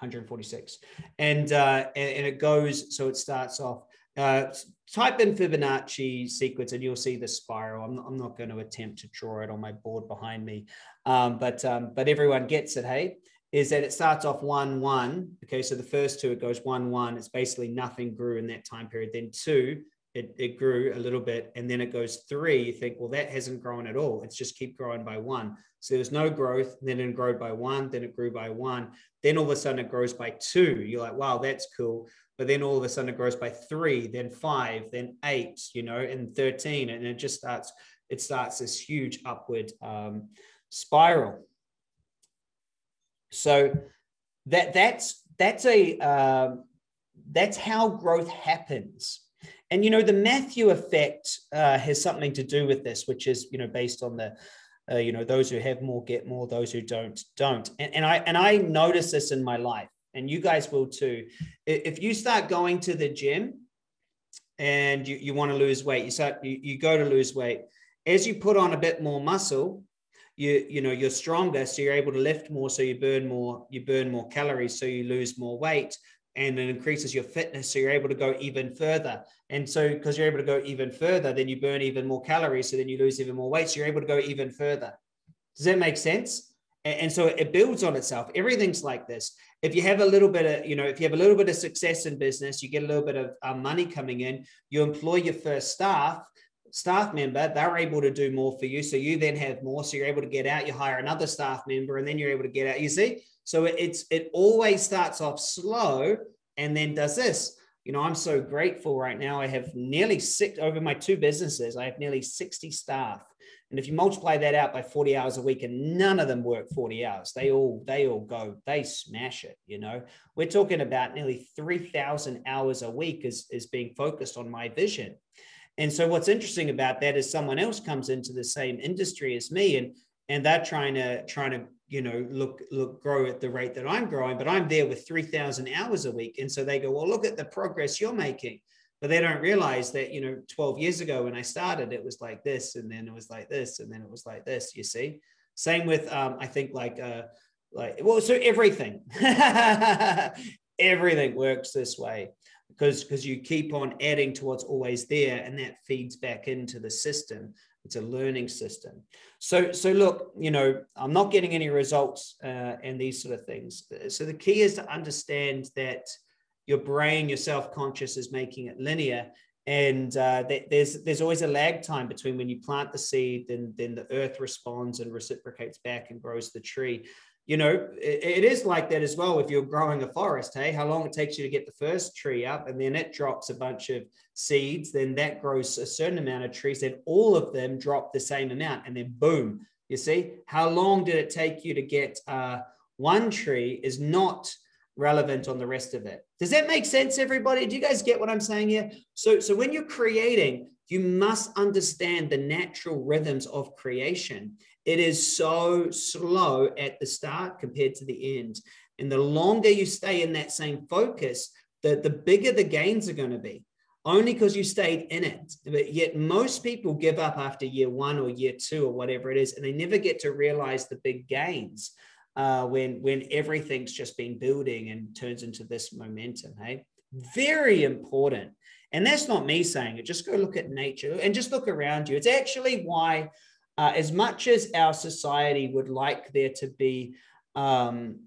146. And, uh, and it goes, so it starts off uh, type in Fibonacci sequence and you'll see the spiral. I'm not, I'm not going to attempt to draw it on my board behind me, um, but um, but everyone gets it. Hey, is that it starts off one one. Okay, so the first two it goes one one. It's basically nothing grew in that time period. Then two, it, it grew a little bit, and then it goes three. You think, well, that hasn't grown at all. It's just keep growing by one. So there's no growth. Then it grew by one. Then it grew by one. Then all of a sudden it grows by two. You're like, wow, that's cool but then all of a sudden it grows by three, then five, then eight, you know, and 13. And it just starts, it starts this huge upward um, spiral. So that that's that's a um, that's how growth happens. And you know the Matthew effect uh, has something to do with this, which is you know based on the uh, you know those who have more get more, those who don't don't. And, and I and I notice this in my life and you guys will too. If you start going to the gym and you, you want to lose weight, you start you, you go to lose weight. As you put on a bit more muscle, you you know you're stronger, so you're able to lift more, so you burn more, you burn more calories, so you lose more weight, and it increases your fitness, so you're able to go even further. And so because you're able to go even further, then you burn even more calories, so then you lose even more weight, so you're able to go even further. Does that make sense? And so it builds on itself. Everything's like this. If you have a little bit of you know if you have a little bit of success in business you get a little bit of uh, money coming in you employ your first staff staff member they're able to do more for you. So you then have more. So you're able to get out you hire another staff member and then you're able to get out. You see? So it's it always starts off slow and then does this. You know i'm so grateful right now. I have nearly six over my two businesses i have nearly 60 staff and if you multiply that out by 40 hours a week and none of them work 40 hours, they all they all go, they smash it, you know. We're talking about nearly 3,000 hours a week is, is being focused on my vision. And so what's interesting about that is someone else comes into the same industry as me and and they're trying to trying to you know look look grow at the rate that I'm growing, but I'm there with 3,000 hours a week. And so they go, well, look at the progress you're making but they don't realize that you know 12 years ago when i started it was like this and then it was like this and then it was like this you see? Same with um, i think like uh like well so everything. Everything works this way because because you keep on adding to what's always there and that feeds back into the system. It's a learning system. So so look you know i'm not getting any results uh, and these sort of things. So the key is to understand that your brain, your self-conscious is making it linear. And uh, there's there's always a lag time between when you plant the seed, then then the earth responds and reciprocates back and grows the tree. You know, it, it is like that as well. If you're growing a forest, hey, how long it takes you to get the first tree up, and then it drops a bunch of seeds, then that grows a certain amount of trees, then all of them drop the same amount, and then boom, you see, how long did it take you to get uh, one tree is not relevant on the rest of it. Does that make sense, everybody? Do you guys get what I'm saying here? So, so when you're creating, you must understand the natural rhythms of creation. It is so slow at the start compared to the end. And the longer you stay in that same focus, the, the bigger the gains are going to be, only because you stayed in it. But yet, most people give up after year one or year two or whatever it is, and they never get to realize the big gains uh, when when everything's just been building and turns into this momentum. Hey, very important. And that's not me saying it. Just go look at nature and just look around you. It's actually why, uh, as much as our society would like there to be um,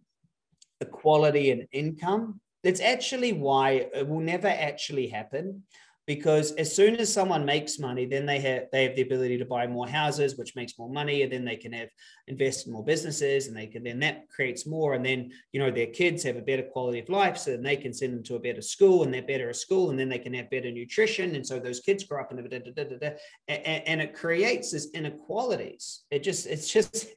equality in income, that's actually why it will never actually happen because as soon as someone makes money then they have they have the ability to buy more houses which makes more money and then they can have invest in more businesses and they can then that creates more and then you know their kids have a better quality of life so then they can send them to a better school and they're better at school and then they can have better nutrition and so those kids grow up in a da, da, da, da, and, and it creates this inequalities. It just it's just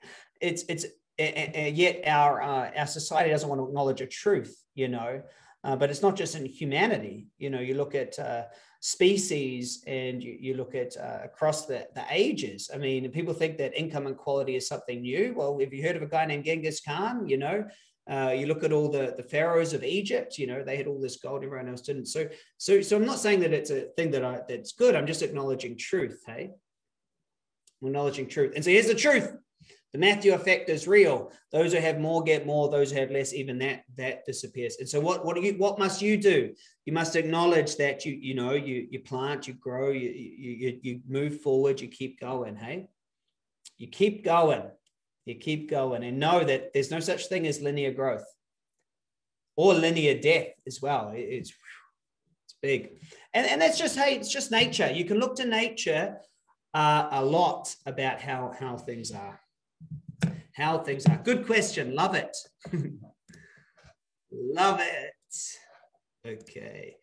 it's it's and yet our uh, our society doesn't want to acknowledge a truth you know uh, but it's not just in humanity. You know you look at uh, species and you, you look at uh, across the, the ages. I mean, people think that income inequality is something new. Well, have you heard of a guy named Genghis Khan? You know, uh, you look at all the, the pharaohs of Egypt. You know, they had all this gold, everyone else didn't. So, so, so I'm not saying that it's a thing that I that's good. I'm just acknowledging truth. Hey, acknowledging truth. And so here's the truth: the Matthew effect is real. Those who have more get more. Those who have less, even that that disappears. And so, what what do you what must you do? You must acknowledge that you you know you you plant, you grow, you you you move forward, you keep going. Hey, you keep going, you keep going, and know that there's no such thing as linear growth or linear death as well. It's it's big, and and that's just hey, it's just nature. You can look to nature uh, a lot about how how things are how things are. Good question. Love it. Love it. Okay.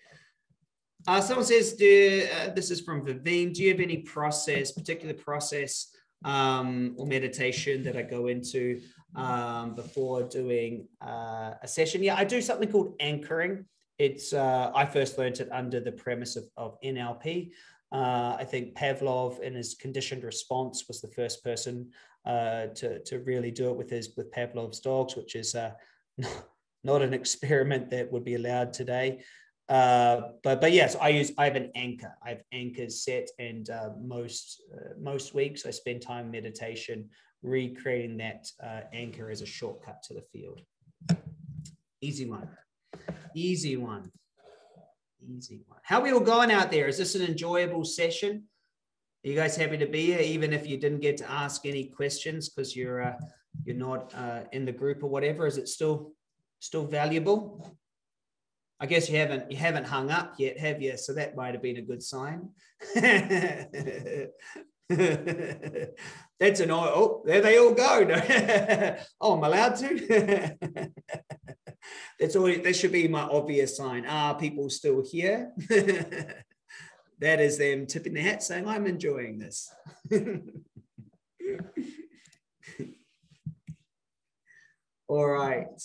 Uh, someone says, do, uh, this is from Vivine, do you have any process, particular process um, or meditation that I go into um, before doing uh, a session? Yeah, I do something called anchoring. It's uh, I first learned it under the premise of, of NLP. Uh, I think Pavlov, in his conditioned response, was the first person uh, to, to really do it with his with Pavlov's dogs, which is uh, not an experiment that would be allowed today. Uh, but but yes, I use I have an anchor. I have anchors set, and uh, most uh, most weeks I spend time meditation recreating that uh, anchor as a shortcut to the field. Easy one, easy one, easy one. How are we all going out there? Is this an enjoyable session? You guys happy to be here, even if you didn't get to ask any questions because you're uh, you're not uh, in the group or whatever? Is it still still valuable? I guess you haven't you haven't hung up yet, have you? So that might have been a good sign. That's an oh, there they all go. oh, I'm allowed to. That's all. that should be my obvious sign. Are people still here? That is them tipping the hat saying, I'm enjoying this. All right.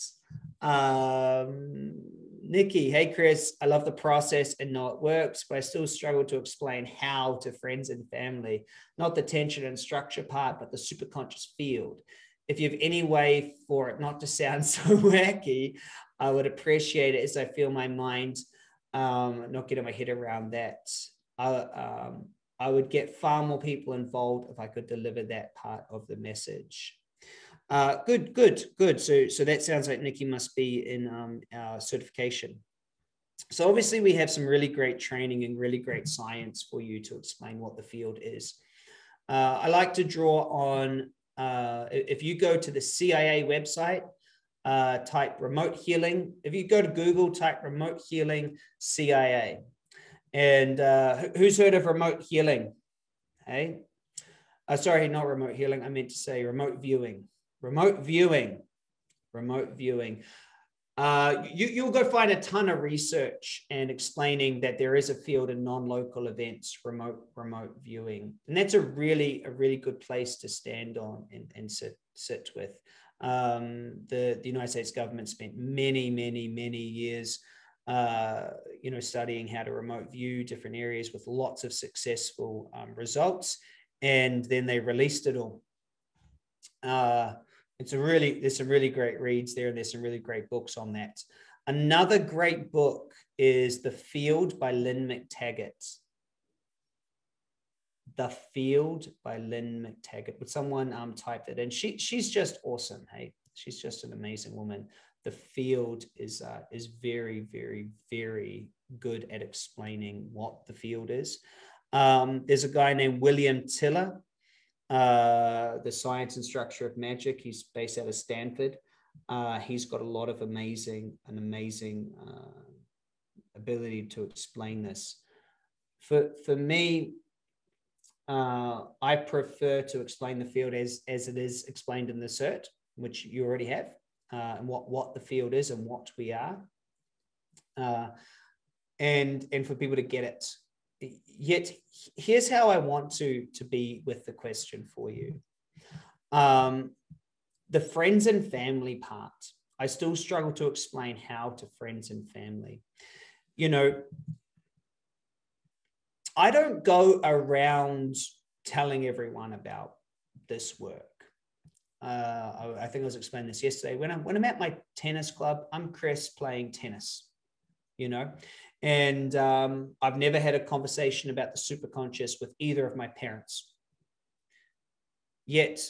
Um, Nikki, hey Chris, I love the process and know it works, but I still struggle to explain how to friends and family, not the tension and structure part, but the superconscious field. If you have any way for it not to sound so wacky, I would appreciate it as I feel my mind um, not getting my head around that. I, um, I would get far more people involved if I could deliver that part of the message. Uh, good, good, good. So, so that sounds like Nikki must be in um, our certification. So obviously we have some really great training and really great science for you to explain what the field is. Uh, I like to draw on, uh, if you go to the CIA website, uh, type remote healing. If you go to Google, type remote healing CIA. And uh, who's heard of remote healing? Hey, uh, sorry, not remote healing. I meant to say remote viewing. Remote viewing. Remote viewing. Uh, you, you'll go find a ton of research and explaining that there is a field in non-local events, remote remote viewing, and that's a really a really good place to stand on and, and sit sit with. Um, the the United States government spent many many many years uh, you know, studying how to remote view different areas with lots of successful um, results. And then they released it all. Uh, it's a really, there's some really great reads there, and there's some really great books on that. Another great book is The Field by Lynne McTaggart. The Field by Lynne McTaggart. Would someone um, type that in? She, she's just awesome. Hey, she's just an amazing woman the field is uh, is very very very good at explaining what the field is. Um, there's a guy named William Tiller, uh, the science and structure of magic. He's based out of Stanford. Uh, he's got a lot of amazing, an amazing uh, ability to explain this. For for me, uh, I prefer to explain the field as as it is explained in the cert, which you already have, uh, and what what the field is and what we are, uh, and and for people to get it. Yet here's how I want to to be with the question for you. Um, the friends and family part. I still struggle to explain how to friends and family. You know, I don't go around telling everyone about this work. Uh, I, I, think I was explaining this yesterday. When I'm when I'm at my tennis club, I'm Chris playing tennis, you know, and um, I've never had a conversation about the superconscious with either of my parents. Yet,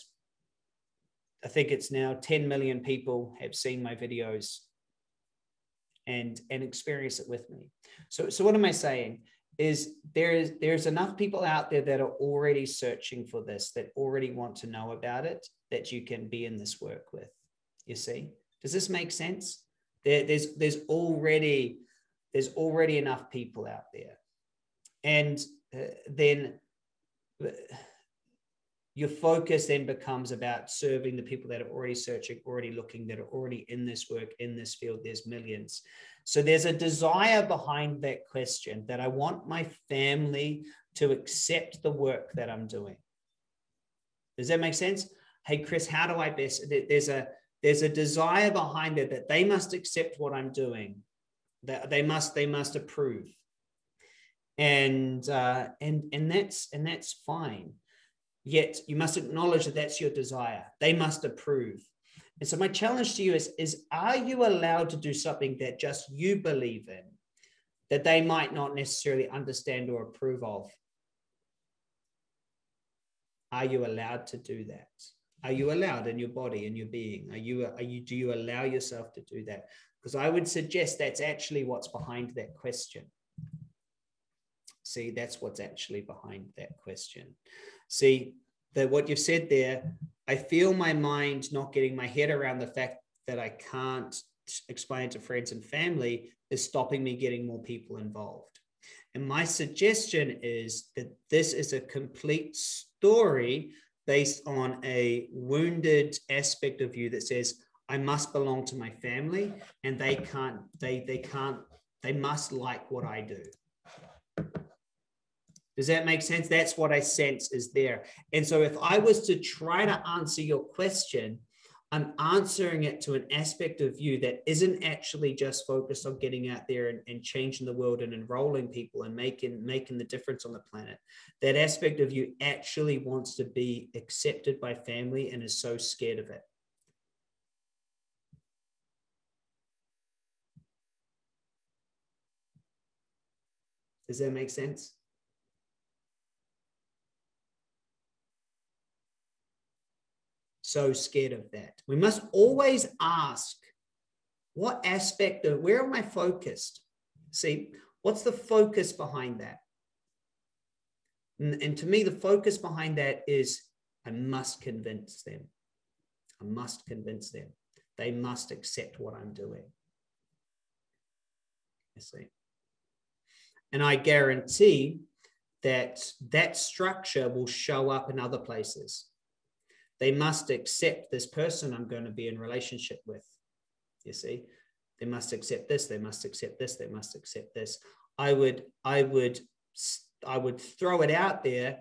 I think it's now 10 million people have seen my videos and and experience it with me. So so what am I saying? Is there's there's enough people out there that are already searching for this that already want to know about it that you can be in this work with you see? Does this make sense? There, there's there's already there's already enough people out there. And uh, then uh, your focus then becomes about serving the people that are already searching already looking that are already in this work in this field there's millions so there's a desire behind that question that I want my family to accept the work that I'm doing. Does that make sense? Hey, Chris, how do I best? There's a there's a desire behind it that they must accept what I'm doing. That they must they must approve, and uh, and and that's and that's fine. Yet you must acknowledge that that's your desire. They must approve. And so my challenge to you is, is are you allowed to do something that just you believe in that they might not necessarily understand or approve of? Are you allowed to do that? Are you allowed in your body, in your being? Are you, are you, do you allow yourself to do that? Because I would suggest that's actually what's behind that question. See, that's what's actually behind that question. See, that what you've said there, I feel my mind not getting my head around the fact that I can't explain to friends and family is stopping me getting more people involved. And my suggestion is that this is a complete story based on a wounded aspect of you that says, I must belong to my family and they can't, they, they can't, they must like what I do. Does that make sense? That's what I sense is there. And so if I was to try to answer your question, I'm answering it to an aspect of you that isn't actually just focused on getting out there and, and, changing the world and enrolling people and making making the difference on the planet. That aspect of you actually wants to be accepted by family and is so scared of it. Does that make sense? So scared of that. We must always ask what aspect of where am I focused? See, what's the focus behind that? And, and to me, the focus behind that is I must convince them. I must convince them. They must accept what I'm doing. You see. And I guarantee that that structure will show up in other places they must accept this person I'm going to be in relationship with. You see, they must accept this, they must accept this, they must accept this. I would, I would, I would throw it out there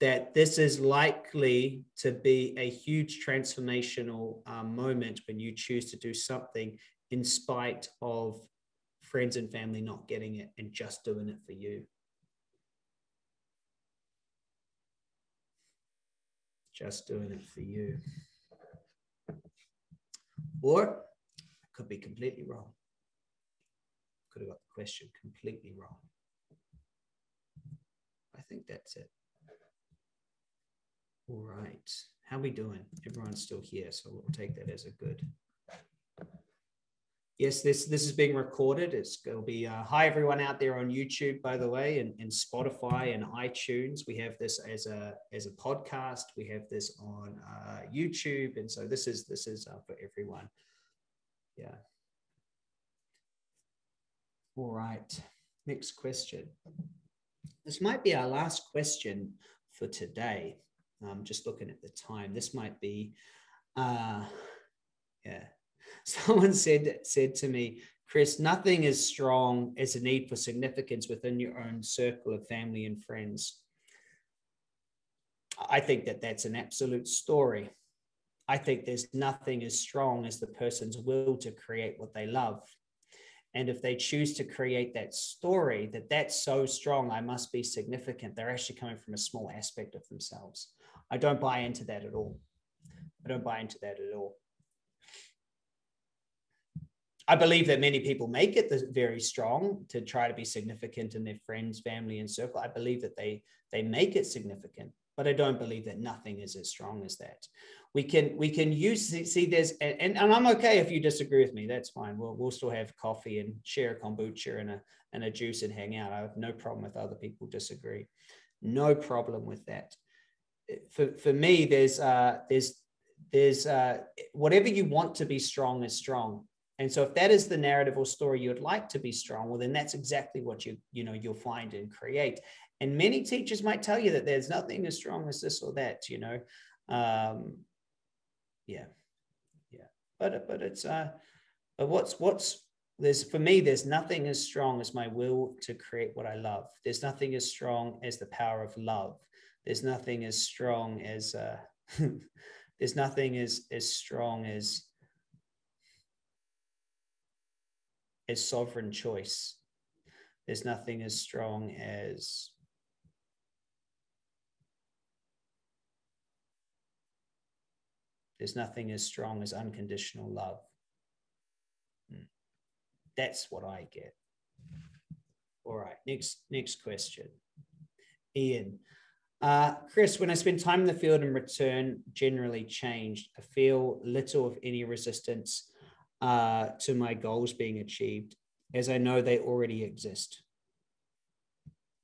that this is likely to be a huge transformational um, moment when you choose to do something in spite of friends and family not getting it and just doing it for you. Just doing it for you. Or I could be completely wrong. Could have got the question completely wrong. I think that's it. All right. How we doing? Everyone's still here, so we'll take that as a good. Yes, this this is being recorded. It's going to be uh, hi everyone out there on YouTube, by the way, and, and Spotify and iTunes. We have this as a as a podcast. We have this on uh, YouTube, and so this is this is uh, for everyone. Yeah. All right. Next question. This might be our last question for today. I'm just looking at the time. This might be, uh, yeah. Someone said said to me, Chris, nothing as strong as a need for significance within your own circle of family and friends. I think that that's an absolute story. I think there's nothing as strong as the person's will to create what they love. And if they choose to create that story, that that's so strong, I must be significant, they're actually coming from a small aspect of themselves. I don't buy into that at all. I don't buy into that at all. I believe that many people make it very strong to try to be significant in their friends, family, and circle. I believe that they they make it significant, but I don't believe that nothing is as strong as that. We can we can use see there's and, and I'm okay if you disagree with me. That's fine. We'll we'll still have coffee and share a kombucha and a and a juice and hang out. I have no problem with other people disagree. No problem with that. For for me, there's uh there's there's uh whatever you want to be strong is strong and so if that is the narrative or story you would like to be strong, well, then that's exactly what you, you know, you'll find and create. And many teachers might tell you that there's nothing as strong as this or that, you know. Um, yeah. Yeah. But but it's uh but what's what's there's for me, there's nothing as strong as my will to create what I love. There's nothing as strong as the power of love. There's nothing as strong as uh there's nothing as as strong as as sovereign choice. There's nothing as strong as there's nothing as strong as unconditional love. Hmm. That's what I get. All right, next next question. Ian. Uh, Chris, when I spend time in the field and return, generally changed. I feel little, of any, resistance uh, to my goals being achieved, as I know they already exist.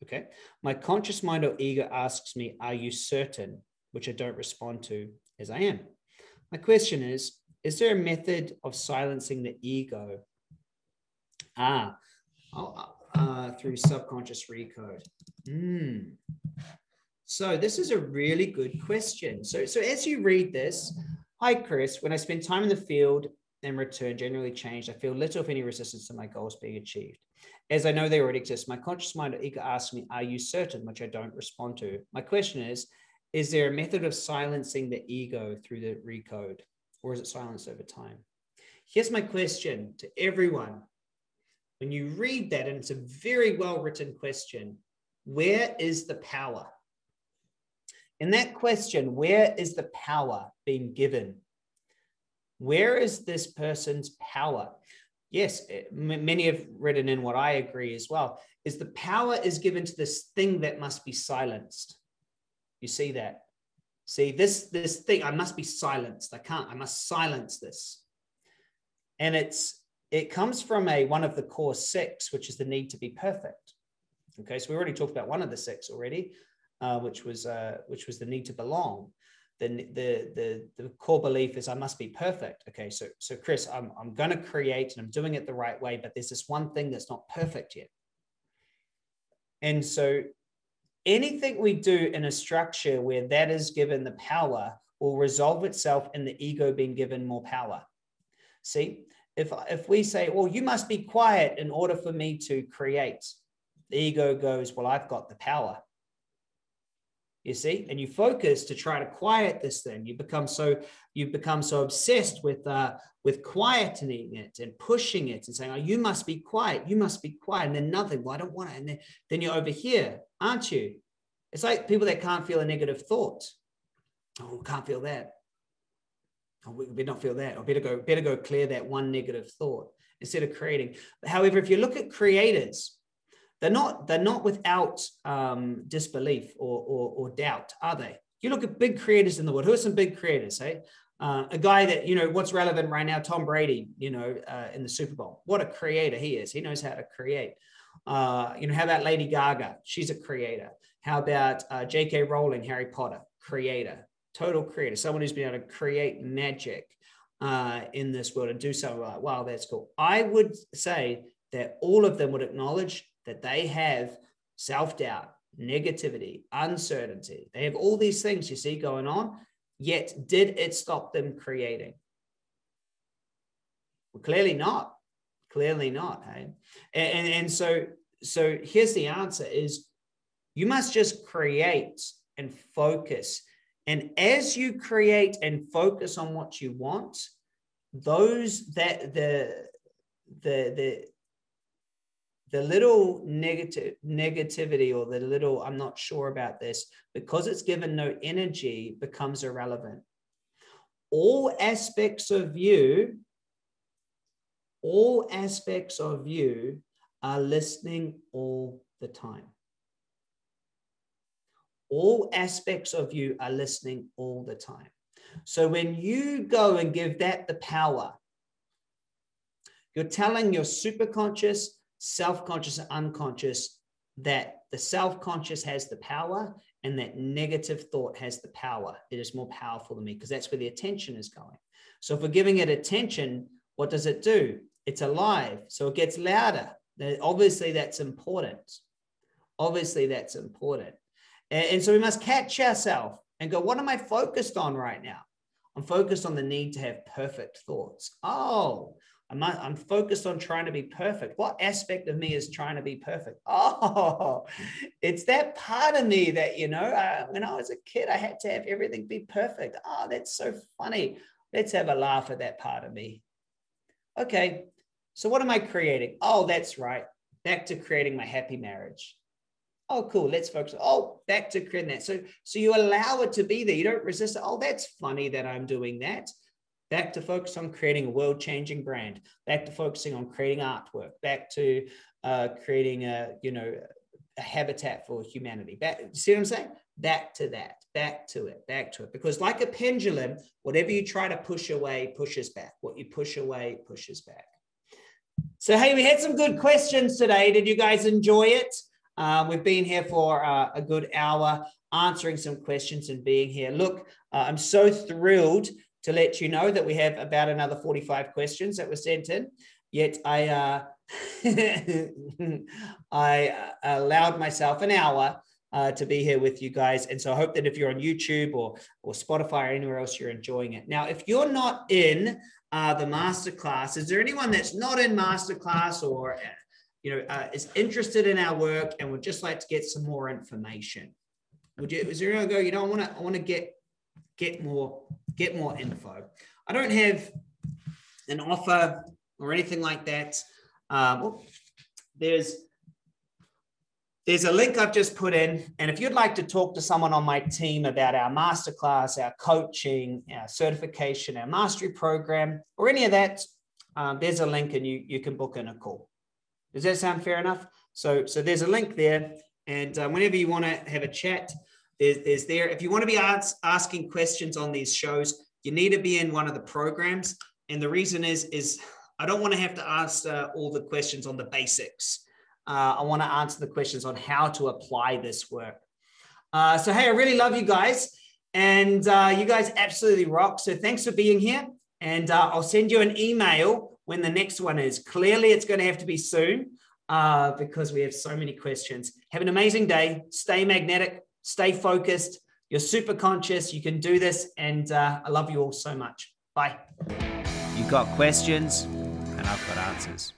Okay. My conscious mind or ego asks me, Are you certain? Which I don't respond to as I am. My question is Is there a method of silencing the ego? Ah, uh, through subconscious recode. Mm. So this is a really good question. So, so as you read this, hi Chris, when I spend time in the field in return generally changed. I feel little, if any, resistance to my goals being achieved. As I know they already exist, my conscious mind or ego asks me, Are you certain? which I don't respond to. My question is Is there a method of silencing the ego through the recode, or is it silenced over time? Here's my question to everyone. When you read that, and it's a very well written question, where is the power? In that question, where is the power being given where is this person's power? Yes, eh, many have written in what I agree as well, is the power is given to this thing that must be silenced. You see that? See, this, this thing, I must be silenced. I can't, I must silence this. And it's it comes from a one of the core six, which is the need to be perfect. Okay, so we already talked about one of the six already, uh, which was uh, which was the need to belong the, the, the, the core belief is I must be perfect. Okay, so, so Chris, I'm, I'm going to create and I'm doing it the right way, but there's this one thing that's not perfect yet. And so anything we do in a structure where that is given the power will resolve itself in the ego being given more power. See, if, if we say, well, you must be quiet in order for me to create, the ego goes, well, I've got the power you see? And you focus to try to quiet this thing. You become so you become so obsessed with uh with quietening it and pushing it and saying oh you must be quiet. You must be quiet. And then nothing. Well i don't want it and then, then you're over here aren't you? It's like people that can't feel a negative thought. Oh can't feel that. Oh, we better not feel that. Or better go better go clear that one negative thought instead of creating. However if you look at creators they're not, they're not without um, disbelief or, or, or doubt, are they? You look at big creators in the world. Who are some big creators? Hey, Uh, a guy that, you know, what's relevant right now, Tom Brady, you know, uh, in the Super Bowl. What a creator he is. He knows how to create. Uh, you know, how about Lady Gaga? She's a creator. How about uh, J.K. Rowling, Harry Potter? Creator, total creator, someone who's been able to create magic uh, in this world and do something like, wow, that's cool. I would say that all of them would acknowledge that they have self doubt, negativity, uncertainty. They have all these things you see going on Yet, did it stop them creating? Well, clearly not. Clearly not. Hey? And, and, and so, so here's the answer is you must just create and focus. And as you create and focus on what you want, those that the the the the little negative negativity or the little i'm not sure about this because it's given no energy becomes irrelevant. All aspects of you all aspects of you are listening all the time. All aspects of you are listening all the time. So when you go and give that the power you're telling your superconscious self conscious and unconscious, that the self conscious has the power and that negative thought has the power. It is more powerful than me because that's where the attention is going. So if we're giving it attention, what does it do? It's alive. So it gets louder. Obviously, that's important. Obviously, that's important. And, so we must catch ourselves and go, what am I focused on right now? I'm focused on the need to have perfect thoughts. Oh, I'm, I'm focused on trying to be perfect. What aspect of me is trying to be perfect? Oh, it's that part of me that, you know, uh, when I was a kid, I had to have everything be perfect. Oh, that's so funny. Let's have a laugh at that part of me. Okay, so what am I creating? Oh, that's right. Back to creating my happy marriage. Oh, cool. Let's focus. Oh, back to creating that. So, so you allow it to be there. You don't resist it. Oh, that's funny that I'm doing that back to focus on creating a world changing brand, back to focusing on creating artwork, back to uh, creating a, you know, a habitat for humanity. Back, see what I'm saying? Back to that, back to it, back to it. Because like a pendulum, whatever you try to push away pushes back. What you push away pushes back. So, hey, we had some good questions today. Did you guys enjoy it? Um, we've been here for uh, a good hour answering some questions and being here. Look, uh, I'm so thrilled to let you know that we have about another 45 questions that were sent in. Yet I uh, I uh, allowed myself an hour uh, to be here with you guys, and so I hope that if you're on YouTube or or Spotify or anywhere else, you're enjoying it. Now, if you're not in uh, the masterclass, is there anyone that's not in masterclass or you know uh, is interested in our work and would just like to get some more information? Would you? Is there anyone go? You know, I want to I want to get get more get more info. I don't have an offer or anything like that. Um, there's there's a link I've just put in, and if you'd like to talk to someone on my team about our masterclass, our coaching, our certification, our mastery program, or any of that, um, there's a link, and you you can book in a call. Does that sound fair enough? So so there's a link there, and uh, whenever you want to have a chat, there's there. If you want to be ask, asking questions on these shows, you need to be in one of the programs. And the reason is, is I don't want to have to answer all the questions on the basics. Uh, I want to answer the questions on how to apply this work. Uh, so, hey, I really love you guys. And uh, you guys absolutely rock. So, thanks for being here. And uh, I'll send you an email when the next one is. Clearly, it's going to have to be soon uh, because we have so many questions. Have an amazing day. Stay magnetic stay focused. You're super conscious. You can do this. And uh, I love you all so much. Bye. You've got questions, and I've got answers.